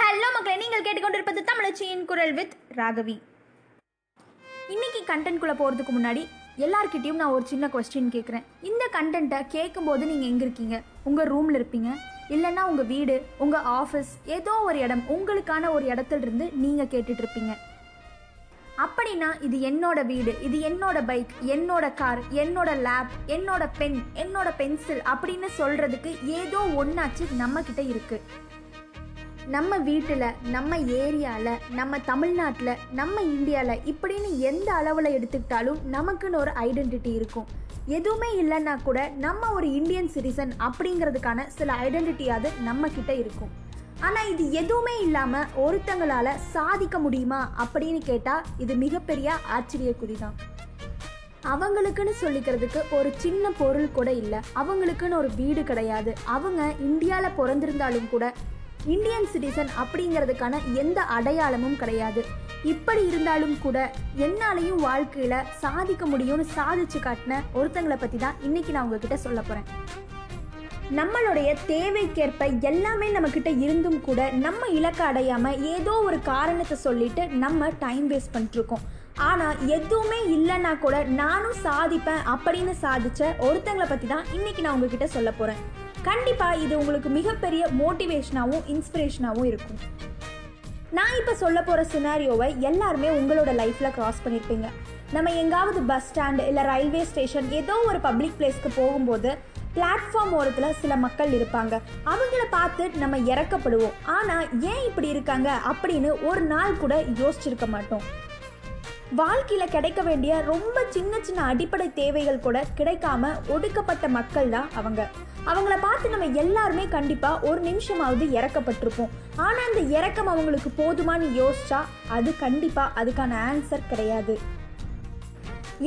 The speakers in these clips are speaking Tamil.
ஹலோ மக்களை நீங்கள் கேட்டுக்கொண்டிருப்பது தமிழச்சியின் குரல் வித் ராகவி. இன்னைக்கு கண்டென்ட்குள்ளே போகிறதுக்கு முன்னாடி எல்லார்கிட்டயும் நான் ஒரு சின்ன கொஸ்டின் கேட்குறேன் இந்த கண்டென்ட்டை கேட்கும்போது நீங்கள் எங்கே இருக்கீங்க? உங்கள் ரூமில் இருப்பீங்க? இல்லைன்னா உங்கள் வீடு உங்கள் ஆஃபீஸ் ஏதோ ஒரு இடம் உங்களுக்கான ஒரு இடத்துல இருந்து நீங்கள் கேட்டுட்ருப்பீங்க அப்படின்னா இது என்னோட வீடு இது என்னோட பைக் என்னோட கார் என்னோட லேப் என்னோட பென் என்னோட பென்சில் அப்படின்னு சொல்கிறதுக்கு ஏதோ ஒன்றாச்சு நம்மக்கிட்ட இருக்குது நம்ம வீட்டில் நம்ம ஏரியாவில் நம்ம தமிழ்நாட்டில் நம்ம இந்தியாவில் இப்படின்னு எந்த அளவில் எடுத்துக்கிட்டாலும் நமக்குன்னு ஒரு ஐடென்டிட்டி இருக்கும். எதுவுமே இல்லைன்னா கூட நம்ம ஒரு இந்தியன் சிட்டிசன் அப்படிங்கிறதுக்கான சில ஐடென்டிட்டியாவது நம்மக்கிட்ட இருக்கும். ஆனால் இது எதுவுமே இல்லாமல் ஒருத்தங்களால் சாதிக்க முடியுமா அப்படின்னு கேட்டால் இது மிகப்பெரிய ஆச்சரியக்குறி தான் அவங்களுக்குன்னு சொல்லிக்கிறதுக்கு ஒரு சின்ன பொருள் கூட இல்லை. அவங்களுக்குன்னு ஒரு வீடு கிடையாது. அவங்க இந்தியாவில் பிறந்திருந்தாலும் கூட இந்தியன் சிட்டிசன் அப்படிங்கிறதுக்கான எந்த அடையாளமும் கிடையாது. இப்படி இருந்தாலும் கூட என்னாலையும் வாழ்க்கையில் சாதிக்க முடியும்னு சாதிச்சு காட்டின ஒருத்தங்களை பற்றி தான் இன்னைக்கு நான் உங்ககிட்ட சொல்ல போகிறேன் நம்மளுடைய தேவைக்கேற்ப எல்லாமே நம்மக்கிட்ட இருந்தும் கூட நம்ம இலக்கை அடையாமல் ஏதோ ஒரு காரணத்தை சொல்லிட்டு நம்ம டைம் வேஸ்ட் பண்ணிட்டுருக்கோம். ஆனால் எதுவுமே இல்லைன்னா கூட நானும் சாதிப்பேன் அப்படின்னு சாதிச்ச ஒருத்தங்களை பற்றி தான் இன்னைக்கு நான் உங்ககிட்ட சொல்ல போகிறேன் கண்டிப்பாக இது உங்களுக்கு மிகப்பெரிய மோட்டிவேஷனாகவும் இன்ஸ்பிரேஷனாகவும் இருக்கும். நான் இப்போ சொல்ல போகிற சினாரியோவை எல்லாருமே உங்களோட லைஃப்பில் க்ராஸ் பண்ணியிருப்பீங்க நம்ம எங்காவது பஸ் ஸ்டாண்டு இல்லை ரயில்வே ஸ்டேஷன் ஏதோ ஒரு பப்ளிக் பிளேஸ்க்கு போகும்போது பிளாட்ஃபார்ம் ஓரத்தில் சில மக்கள் இருப்பாங்க. அவங்கள பார்த்து நம்ம இறக்கப்படுவோம். ஆனால் ஏன் இப்படி இருக்காங்க அப்படின்னு ஒரு நாள் கூட யோசிச்சிருக்க மாட்டோம். வாழ்க்கையில் கிடைக்க வேண்டிய ரொம்ப சின்ன சின்ன அடிப்படை தேவைகள் கூட கிடைக்காம ஒடுக்கப்பட்ட மக்கள் தான் அவங்க. அவங்கள பார்த்து நம்ம எல்லாருமே கண்டிப்பாக ஒரு நிமிஷமாவது இறக்கப்பட்டிருப்போம். ஆனால் அந்த இறக்கம் அவங்களுக்கு போதுமான்னு யோசிச்சா அது கண்டிப்பாக அதுக்கான ஆன்சர் கிடையாது.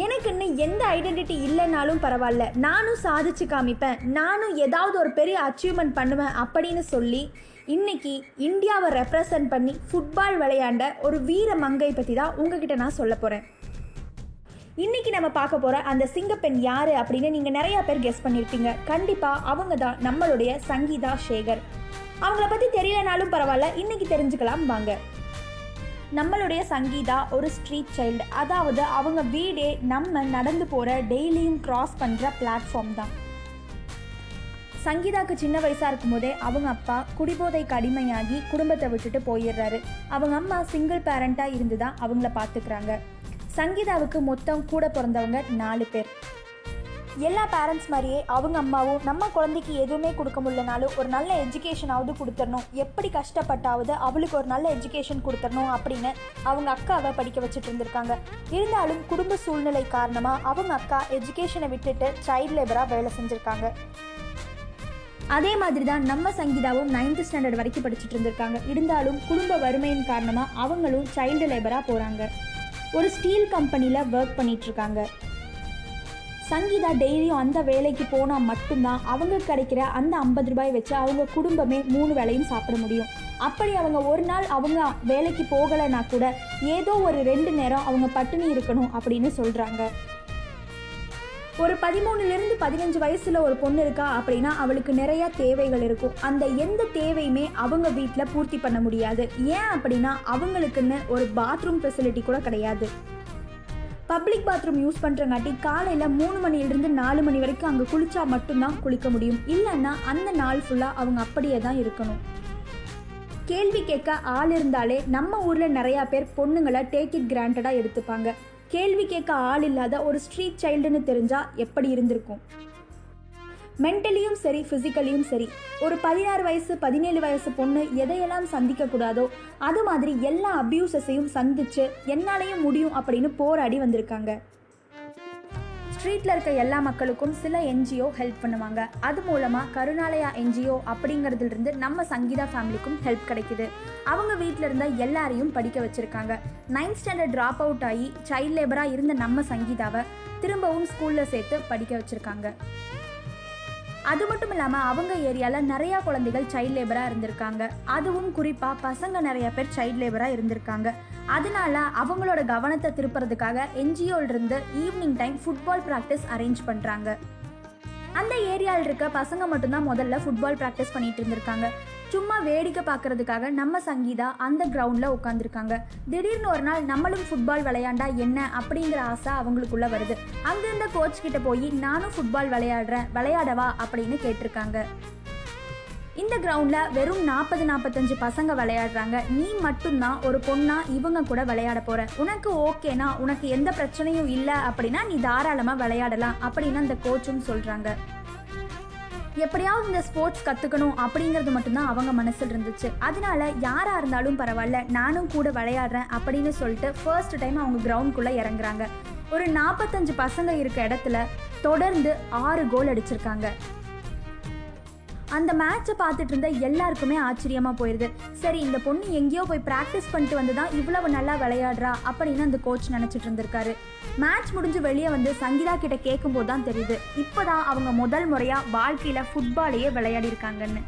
எனக்குன்னு எந்த ஐடென்டிட்டி இல்லைனாலும் பரவாயில்ல. நானும் சாதிச்சு காமிப்பேன். நானும் ஏதாவது ஒரு பெரிய அச்சீவ்மெண்ட் பண்ணுவேன் அப்படின்னு சொல்லி இன்னைக்கு இந்தியாவை ரெப்ரசன்ட் பண்ணி ஃபுட்பால் விளையாண்ட ஒரு வீர மங்கை பற்றி தான் உங்ககிட்ட நான் சொல்ல போகிறேன் இன்னைக்கு நம்ம பார்க்க போகிற அந்த சிங்கப்பெண் யார் அப்படின்னு நீங்கள் நிறையா பேர் கெஸ் பண்ணியிருப்பீங்க கண்டிப்பாக அவங்க தான் நம்மளுடைய சங்கீதா சேகர். அவங்கள பற்றி தெரியலனாலும் பரவாயில்ல இன்னைக்கு தெரிஞ்சுக்கலாம் வாங்க. நம்மளுடைய சங்கீதா ஒரு ஸ்ட்ரீட் சைல்டு அதாவது அவங்க வீடே நம்ம நடந்து போகிற டெய்லியும் கிராஸ் பண்ணுற பிளாட்ஃபார்ம் தான். சங்கீதாக்கு சின்ன வயசாக இருக்கும்போதே அவங்க அப்பா குடிபோதைக்கு அடிமையாகி குடும்பத்தை விட்டுட்டு போயிடுறாரு. அவங்க அம்மா சிங்கிள் பேரண்ட்டாக இருந்து தான் அவங்கள பார்த்துக்கிறாங்க. சங்கீதாவுக்கு மொத்தம் கூட பிறந்தவங்க நாலு பேர். எல்லா பேரண்ட்ஸ் மாதிரியே அவங்க அம்மாவும் நம்ம குழந்தைக்கு எதுவுமே கொடுக்க முடியலனாலும் ஒரு நல்ல எஜுகேஷனாவது கொடுத்துடணும். எப்படி கஷ்டப்பட்டாவது அவளுக்கு ஒரு நல்ல எஜுகேஷன் கொடுத்துடணும் அப்படின்னு அவங்க அக்காவை படிக்க வச்சுட்டு இருந்திருக்காங்க. இருந்தாலும் குடும்ப சூழ்நிலை காரணமாக அவங்க அக்கா எஜுகேஷனை விட்டுட்டு சைல்ட் லேபராக வேலை செஞ்சுருக்காங்க. அதே மாதிரி தான் நம்ம சங்கீதாவும் நைன்த் ஸ்டாண்டர்ட் வரைக்கும் படிச்சுட்டு இருந்திருக்காங்க. இருந்தாலும் குடும்ப வறுமையின் காரணமாக அவங்களும் சைல்டு லேபராக போகிறாங்க ஒரு ஸ்டீல் கம்பெனியில் ஒர்க் பண்ணிகிட்ருக்காங்க சங்கீதா டெய்லியும் அந்த வேலைக்கு போனால் மட்டும்தான் அவங்க கிடைக்கிற அந்த ஐம்பது ரூபாய் வச்சு அவங்க குடும்பமே மூணு வேளையும் சாப்பிட முடியும். அப்படி அவங்க ஒரு நாள் அவங்க வேலைக்கு போகலைன்னா கூட ஏதோ ஒரு ரெண்டு நேரம் அவங்க பட்டினி இருக்கணும் அப்படின்னு சொல்கிறாங்க ஒரு பதிமூணுலேருந்து பதினஞ்சு வயசில் ஒரு பொண்ணு இருக்கா அப்படின்னா அவளுக்கு நிறையா தேவைகள் இருக்கும். அந்த எந்த தேவையுமே அவங்க வீட்டில் பூர்த்தி பண்ண முடியாது. ஏன் அப்படின்னா அவங்களுக்குன்னு ஒரு பாத்ரூம் ஃபெசிலிட்டி கூட கிடையாது. பப்ளிக் பாத்ரூம் யூஸ் பண்ணுறங்காட்டி காலையில் மூணு மணிலிருந்து நாலு மணி வரைக்கும் அங்கே குளித்தா மட்டும்தான் குளிக்க முடியும். இல்லைன்னா அந்த நாள் ஃபுல்லாக அவங்க அப்படியே தான் இருக்கணும். கேள்வி கேட்க ஆள் இருந்தாலே நம்ம ஊரில் நிறையா பேர் பொண்ணுங்களை டேக் இட் கிராண்டடாக எடுத்துப்பாங்க. கேள்வி கேட்க ஆள் இல்லாத ஒரு ஸ்ட்ரீட் சைல்டுன்னு தெரிஞ்சால் எப்படி இருந்திருக்கும்? மென்டலியும் சரி ஃபிசிக்கலியும் சரி ஒரு பதினாறு வயசு பதினேழு வயசு பொண்ணு எதையெல்லாம் சந்திக்கக்கூடாதோ அது மாதிரி எல்லா அப்யூசஸையும் சந்திச்சு என்னாலையும் முடியும் அப்படின்னு போராடி வந்திருக்காங்க. ஸ்ட்ரீட்டில் இருக்க எல்லா மக்களுக்கும் சில என்ஜிஓ ஹெல்ப் பண்ணுவாங்க. அது மூலமாக கருணாலயா என்ஜிஓ அப்படிங்கிறதுலேருந்து நம்ம சங்கீதா ஃபேமிலிக்கும் ஹெல்ப் கிடைக்குது. அவங்க வீட்டில் இருந்த எல்லாரையும் படிக்க வச்சுருக்காங்க. நைன்த் ஸ்டாண்டர்ட் ட்ராப் அவுட் ஆகி சைல்ட் லேபராக இருந்த நம்ம சங்கீதாவை திரும்பவும் ஸ்கூலில் சேர்த்து படிக்க வச்சுருக்காங்க. அது மட்டும் இல்லாமல் அவங்க ஏரியாவில் நிறையா குழந்தைகள் சைல்ட் லேபராக இருந்திருக்காங்க. அதுவும் குறிப்பாக பசங்க நிறைய பேர் சைல்ட் லேபராக இருந்திருக்காங்க. அதனால அவங்களோட கவனத்தை திருப்புறதுக்காக இருந்து evening time football practice arrange பண்ணுறாங்க அந்த ஏரியாவில் இருக்க பசங்க மட்டும்தான் முதல்ல ஃபுட்பால் ப்ராக்டிஸ் பண்ணிட்டு இருந்திருக்காங்க. சும்மா வேடிக்கை பார்க்கறதுக்காக நம்ம சங்கீதா அந்த கிரவுண்டில் உட்காந்துருக்காங்க திடீர்னு ஒரு நாள் நம்மளும் ஃபுட்பால் விளையாண்டா என்ன அப்படிங்கிற ஆசை அவங்களுக்குள்ள வருது. அங்கிருந்த கோச் கிட்ட போய் நானும் ஃபுட்பால் விளையாடுறேன் விளையாடவா? அப்படின்னு கேட்டிருக்காங்க. இந்த கிரவுண்டில் வெறும் நாற்பது நாற்பத்தஞ்சு பசங்க விளையாடுறாங்க. நீ மட்டும்தான் ஒரு பொண்ணா இவங்க கூட விளையாட போற. உனக்கு ஓகேனா உனக்கு எந்த பிரச்சனையும் இல்லை அப்படின்னா நீ தாராளமாக விளையாடலாம் அப்படின்னு அந்த கோச்சும் சொல்கிறாங்க எப்படியாவது இந்த ஸ்போர்ட்ஸ் கற்றுக்கணும் அப்படிங்கிறது மட்டும்தான் அவங்க மனசில் இருந்துச்சு. அதனால யாராக இருந்தாலும் பரவாயில்ல நானும் கூட விளையாடுறேன் அப்படின்னு சொல்லிட்டு ஃபர்ஸ்ட் டைம் அவங்க கிரவுண்ட்குள்ளே இறங்குறாங்க. ஒரு நாற்பத்தஞ்சு பசங்க இருக்க இடத்துல தொடர்ந்து ஆறு கோல் அடிச்சிருக்காங்க. அந்த மேட்சை பார்த்துட்டு இருந்த எல்லாருக்குமே ஆச்சரியமாக போயிடுது சரி இந்த பொண்ணு எங்கேயோ போய் ப்ராக்டிஸ் பண்ணிட்டு வந்து தான் இவ்வளவு நல்லா விளையாடுறா அப்படின்னு அந்த கோச் நினச்சிட்டு இருந்திருக்காரு. மேட்ச் முடிஞ்சு வெளியே வந்து சங்கீதா கிட்ட கேட்கும்போது தான் தெரியுது. இப்போதான் அவங்க முதல் முறையாக வாழ்க்கையில் ஃபுட்பாலையே விளையாடி இருக்காங்கன்னு.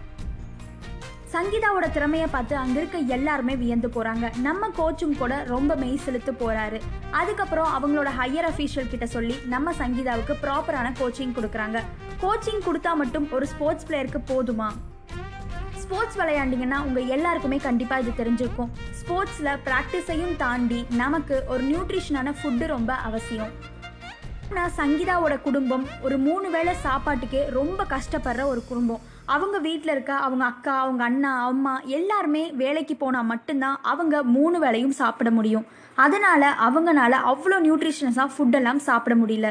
சங்கீதாவோட திறமையை பார்த்து அங்கே இருக்க எல்லாருமே வியந்து போகிறாங்க நம்ம கோச்சும் கூட ரொம்ப மெய் செலுத்து போகிறாரு அதுக்கப்புறம் அவங்களோட ஹையர் அஃபீஷியல் கிட்ட சொல்லி நம்ம சங்கீதாவுக்கு ப்ராப்பரான கோச்சிங் கொடுக்குறாங்க. கோச்சிங் கொடுத்தா மட்டும் ஒரு ஸ்போர்ட்ஸ் பிளேயருக்கு போதுமா? ஸ்போர்ட்ஸ் விளையாண்டிங்கன்னா உங்கள் எல்லாருக்குமே கண்டிப்பாக இது தெரிஞ்சிருக்கும். ஸ்போர்ட்ஸில் ப்ராக்டிஸையும் தாண்டி நமக்கு ஒரு நியூட்ரிஷனான ஃபுட்டு ரொம்ப அவசியம். ஆனால் சங்கீதாவோட குடும்பம் ஒரு மூணு வேளை சாப்பாட்டுக்கே ரொம்ப கஷ்டப்படுற ஒரு குடும்பம். அவங்க வீட்டில் இருக்க அவங்க அக்கா அவங்க அண்ணா அம்மா எல்லாருமே வேலைக்கு போனால் மட்டும்தான் அவங்க மூணு வேளையும் சாப்பிட முடியும். அதனால் அவங்கனால அவ்வளோ நியூட்ரிஷனஸாக ஃபுட்டெல்லாம் சாப்பிட முடியல.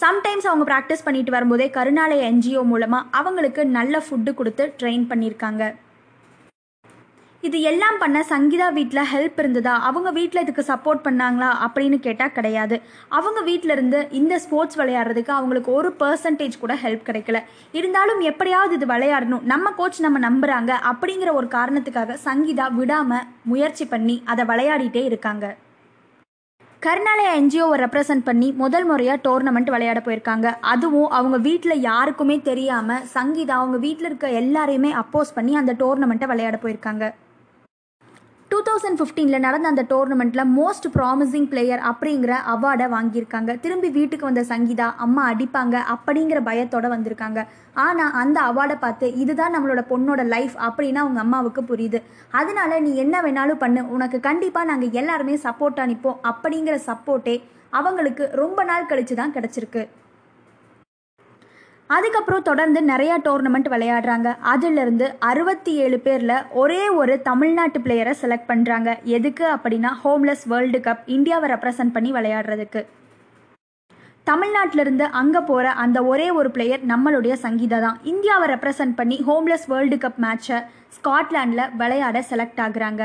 சம்டைம்ஸ் அவங்க ப்ராக்டிஸ் பண்ணிட்டு வரும்போதே கருணாலய என்ஜிஓ மூலமாக அவங்களுக்கு நல்ல ஃபுட்டு கொடுத்து ட்ரெயின் பண்ணியிருக்காங்க இது எல்லாம் பண்ண சங்கீதா வீட்டில் ஹெல்ப் இருந்ததா? அவங்க வீட்டில் இதுக்கு சப்போர்ட் பண்ணாங்களா? அப்படின்னு கேட்டால் கிடையாது. அவங்க வீட்டில் இருந்து இந்த ஸ்போர்ட்ஸ் விளையாடுறதுக்கு அவங்களுக்கு ஒரு பர்சன்டேஜ் கூட ஹெல்ப் கிடைக்கல. இருந்தாலும் எப்படியாவது இது விளையாடணும். நம்ம கோச் நம்ம நம்புகிறாங்க அப்படிங்கிற ஒரு காரணத்துக்காக சங்கீதா விடாமல் முயற்சி பண்ணி அதை விளையாடிட்டே இருக்காங்க. கர்நாலயா என்ஜிஓவை ரெப்ரசன்ட் பண்ணி முதல் முறையாக டோர்னமெண்ட் விளையாட போயிருக்காங்க. அதுவும் அவங்க வீட்டில் யாருக்குமே தெரியாமல் சங்கீதா அவங்க வீட்டில் இருக்க எல்லாரையுமே அப்போஸ் பண்ணி அந்த டோர்னமெண்ட்டை விளையாட போயிருக்காங்க. டூ தௌசண்ட் ஃபிஃப்டீனில் நடந்த அந்த டோர்னமெண்ட்டில் மோஸ்ட் ப்ராமிசிங் பிளேயர் அப்படிங்கிற அவார்டை வாங்கியிருக்காங்க. திரும்பி வீட்டுக்கு வந்த சங்கீதா அம்மா அடிப்பாங்க அப்படிங்கிற பயத்தோட வந்திருக்காங்க. ஆனால் அந்த அவார்டை பார்த்து இதுதான் நம்மளோட பொண்ணோட லைஃப் அப்படின்னு அவங்க அம்மாவுக்கு புரியுது. அதனால நீ என்ன வேணாலும் பண்ணு. உனக்கு கண்டிப்பாக நாங்கள் எல்லாருமே சப்போர்ட் அனுப்போம் அப்படிங்கிற சப்போர்ட்டே அவங்களுக்கு ரொம்ப நாள் கழிச்சு தான் கிடச்சிருக்கு. அதுக்கப்புறம் தொடர்ந்து நிறையா டோர்னமெண்ட் விளையாடுறாங்க. அதிலிருந்து அறுபத்தி ஏழு பேரில் ஒரே ஒரு தமிழ்நாட்டு பிளேயரை செலக்ட் பண்ணுறாங்க எதுக்கு அப்படின்னா ஹோம்லெஸ் வேர்ல்டு கப் இந்தியாவை ரெப்ரசன்ட் பண்ணி விளையாடுறதுக்கு. தமிழ்நாட்டிலிருந்து அங்கே போகிற அந்த ஒரே ஒரு பிளேயர் நம்மளுடைய சங்கீதா தான். இந்தியாவை ரெப்ரசன்ட் பண்ணி ஹோம்லெஸ் வேர்ல்டு கப் மேட்சை ஸ்காட்லாண்டில் விளையாட செலக்ட் ஆகுறாங்க.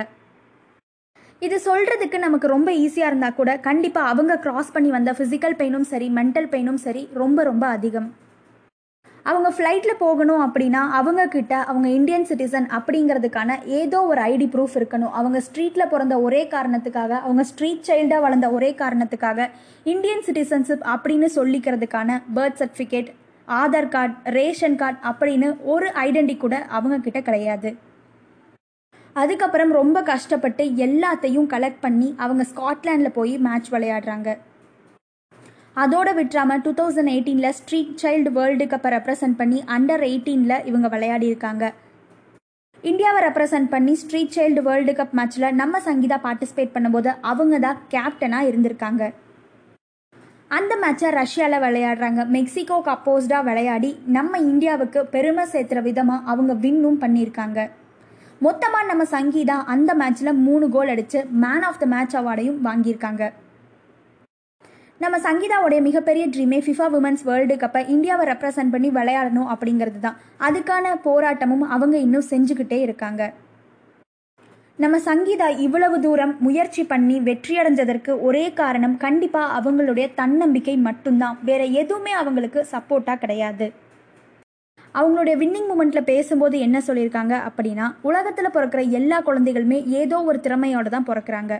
இது சொல்கிறதுக்கு நமக்கு ரொம்ப ஈஸியாக இருந்தால் கூட கண்டிப்பாக அவங்க கிராஸ் பண்ணி வந்த ஃபிசிக்கல் பெயினும் சரி மென்டல் பெயினும் சரி ரொம்ப ரொம்ப அதிகம். அவங்க ஃப்ளைட்டில் போகணும் அப்படின்னா அவங்க கிட்ட அவங்க இந்தியன் சிட்டிசன் அப்படிங்கிறதுக்கான ஏதோ ஒரு ஐடி ப்ரூஃப் இருக்கணும். அவங்க ஸ்ட்ரீட்டில் பிறந்த ஒரே காரணத்துக்காக அவங்க ஸ்ட்ரீட் சைல்டாக வளர்ந்த ஒரே காரணத்துக்காக இந்தியன் சிட்டிசன்ஷிப் அப்படின்னு சொல்லிக்கிறதுக்கான birth certificate Aadhaar card ration card அப்படின்னு ஒரு ஐடென்டி கூட அவங்க கிட்ட கிடையாது. அதுக்கப்புறம் ரொம்ப கஷ்டப்பட்டு எல்லாத்தையும் கலெக்ட் பண்ணி அவங்க ஸ்காட்லாண்டில் போய் மேட்ச் விளையாடுறாங்க. அதோட விட்டுறாமல் டூ தௌசண்ட் எயிட்டீனில் ஸ்ட்ரீட் சைல்டு வேர்ல்டு கப்பை ரெப்ரசன்ட் பண்ணி அண்டர் எயிட்டீனில் இவங்க விளையாடி இருக்காங்க. இந்தியாவை ரெப்ரசன்ட் பண்ணி ஸ்ட்ரீட் சைல்டு வேர்ல்டு கப் மேட்ச்சில் நம்ம சங்கீதா பார்ட்டிசிபேட் பண்ணும்போது அவங்க தான் கேப்டனாக இருந்திருக்காங்க. அந்த மேட்சை ரஷ்யாவில் விளையாடுறாங்க. மெக்சிகோக்கு அப்போஸ்டாக விளையாடி நம்ம இந்தியாவுக்கு பெருமை சேர்த்துற விதமாக அவங்க வின்னும் பண்ணியிருக்காங்க. மொத்தமாக நம்ம சங்கீதா அந்த மேட்ச்சில் மூணு கோல் அடித்து மேன் ஆஃப் த மேட்ச் அவார்டையும் வாங்கியிருக்காங்க. நம்ம சங்கீதாவுடைய மிகப்பெரிய ட்ரீமே ஃபிஃபா உமன்ஸ் வேர்ல்டு கப்பை இந்தியாவை ரெப்ரசன்ட் பண்ணி விளையாடணும் அப்படிங்கிறது தான். அதுக்கான போராட்டமும் அவங்க இன்னும் செஞ்சுக்கிட்டே இருக்காங்க. நம்ம சங்கீதா இவ்வளவு தூரம் முயற்சி பண்ணி வெற்றியடைஞ்சதற்கு ஒரே காரணம் கண்டிப்பாக அவங்களுடைய தன்னம்பிக்கை மட்டும்தான். வேற எதுவுமே அவங்களுக்கு சப்போர்ட்டாக கிடையாது. அவங்களுடைய வின்னிங் மூமெண்ட்ல பேசும்போது என்ன சொல்லியிருக்காங்க அப்படின்னா உலகத்தில் பிறக்கிற எல்லா குழந்தைகளுமே ஏதோ ஒரு திறமையோட தான் பிறக்கிறாங்க.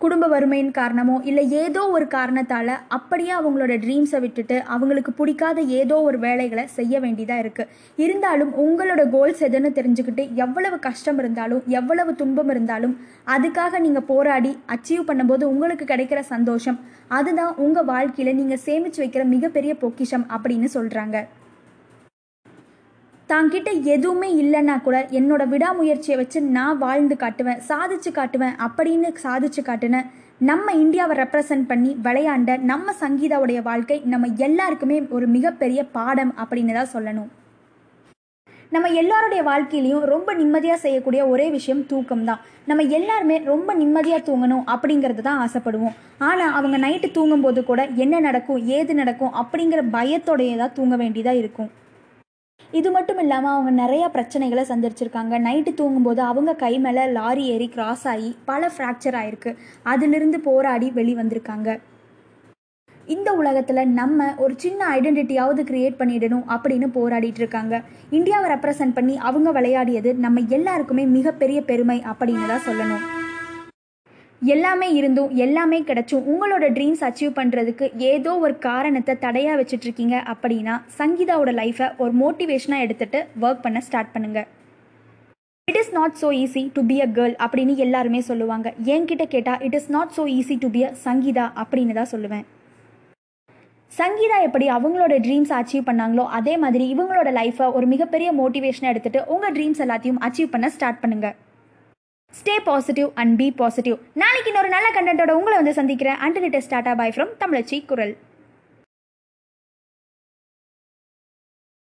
குடும்ப வறுமையின் காரணமோ இல்லை ஏதோ ஒரு காரணத்தால் அப்படியே அவங்களோட ட்ரீம்ஸை விட்டுட்டு அவங்களுக்கு பிடிக்காத ஏதோ ஒரு வேலைகளை செய்ய வேண்டியதாக இருக்குது இருந்தாலும் உங்களோட கோல்ஸ் எதுன்னு தெரிஞ்சுக்கிட்டு எவ்வளவு கஷ்டம் இருந்தாலும் எவ்வளவு துன்பம் இருந்தாலும் அதுக்காக நீங்கள் போராடி அச்சீவ் பண்ணும்போது உங்களுக்கு கிடைக்கிற சந்தோஷம். அதுதான் உங்கள் வாழ்க்கையில் நீங்கள் சேமித்து வைக்கிற மிகப்பெரிய பொக்கிஷம் அப்படின்னு சொல்கிறாங்க தாங்கிட்ட எதுவுமே இல்லைன்னா கூட என்னோட விடாமுயற்சியை வச்சு நான் வாழ்ந்து காட்டுவேன் சாதிச்சு காட்டுவேன் அப்படின்னு சாதிச்சு காட்டுன நம்ம இந்தியாவை ரெப்ரசன்ட் பண்ணி விளையாண்ட நம்ம சங்கீதாவுடைய வாழ்க்கை நம்ம எல்லாருக்குமே ஒரு மிகப்பெரிய பாடம் அப்படின்னு தான் சொல்லணும். நம்ம எல்லாருடைய வாழ்க்கையிலையும் ரொம்ப நிம்மதியாக செய்யக்கூடிய ஒரே விஷயம் தூக்கம் தான். நம்ம எல்லாருமே ரொம்ப நிம்மதியாக தூங்கணும் அப்படிங்கிறது தான் ஆசைப்படுவோம். ஆனால் அவங்க நைட்டு தூங்கும்போது கூட என்ன நடக்கும் ஏது நடக்கும் அப்படிங்கிற பயத்தோடையே தான் தூங்க வேண்டியதாக இருக்கும். இது மட்டும் இல்லாமல் அவங்க நிறையா பிரச்சனைகளை சந்திச்சிருக்காங்க. நைட்டு தூங்கும்போது அவங்க கை மேலே லாரி ஏறி கிராஸ் ஆகி பல ஃப்ராக்சர் ஆயிருக்கு. அதிலிருந்து போராடி வெளி வந்திருக்காங்க இந்த உலகத்தில் நம்ம ஒரு சின்ன ஐடென்டிட்டியாவது கிரியேட் பண்ணிடணும் அப்படின்னு போராடிட்டு இருக்காங்க. இந்தியாவை ரெப்ரசன்ட் பண்ணி அவங்க விளையாடியது நம்ம எல்லாருக்குமே மிகப்பெரிய பெருமை அப்படின்னு தான் சொல்லணும். எல்லாமே இருந்தும் எல்லாமே கிடைச்சும் உங்களோட ட்ரீம்ஸ் அச்சீவ் பண்ணுறதுக்கு ஏதோ ஒரு காரணத்தை தடையாக வச்சுட்ருக்கீங்க அப்படின்னா சங்கீதாவோட லைஃப்பை ஒரு மோட்டிவேஷனாக எடுத்துகிட்டு ஒர்க் பண்ண ஸ்டார்ட் பண்ணுங்கள் it is not so easy to be a girl அப்படின்னு எல்லாருமே சொல்லுவாங்க. என்கிட்ட கேட்டால் it is not so easy to be a Sangeetha அப்படின்னு தான் சொல்லுவேன். சங்கீதா எப்படி அவங்களோட ட்ரீம்ஸ் அச்சீவ் பண்ணாங்களோ அதே மாதிரி இவங்களோட லைஃப்பை ஒரு மிகப்பெரிய மோட்டிவேஷனை எடுத்துகிட்டு உங்கள் ட்ரீம்ஸ் எல்லாத்தையும் அச்சீவ் பண்ண ஸ்டார்ட் பண்ணுங்கள் stay positive and be positive நாளைக்கு இன்னொரு நல்ல கண்டென்ட்டோட உங்களை வந்து சந்திக்கிறேன். And test start boy from Tamizhachi Kural.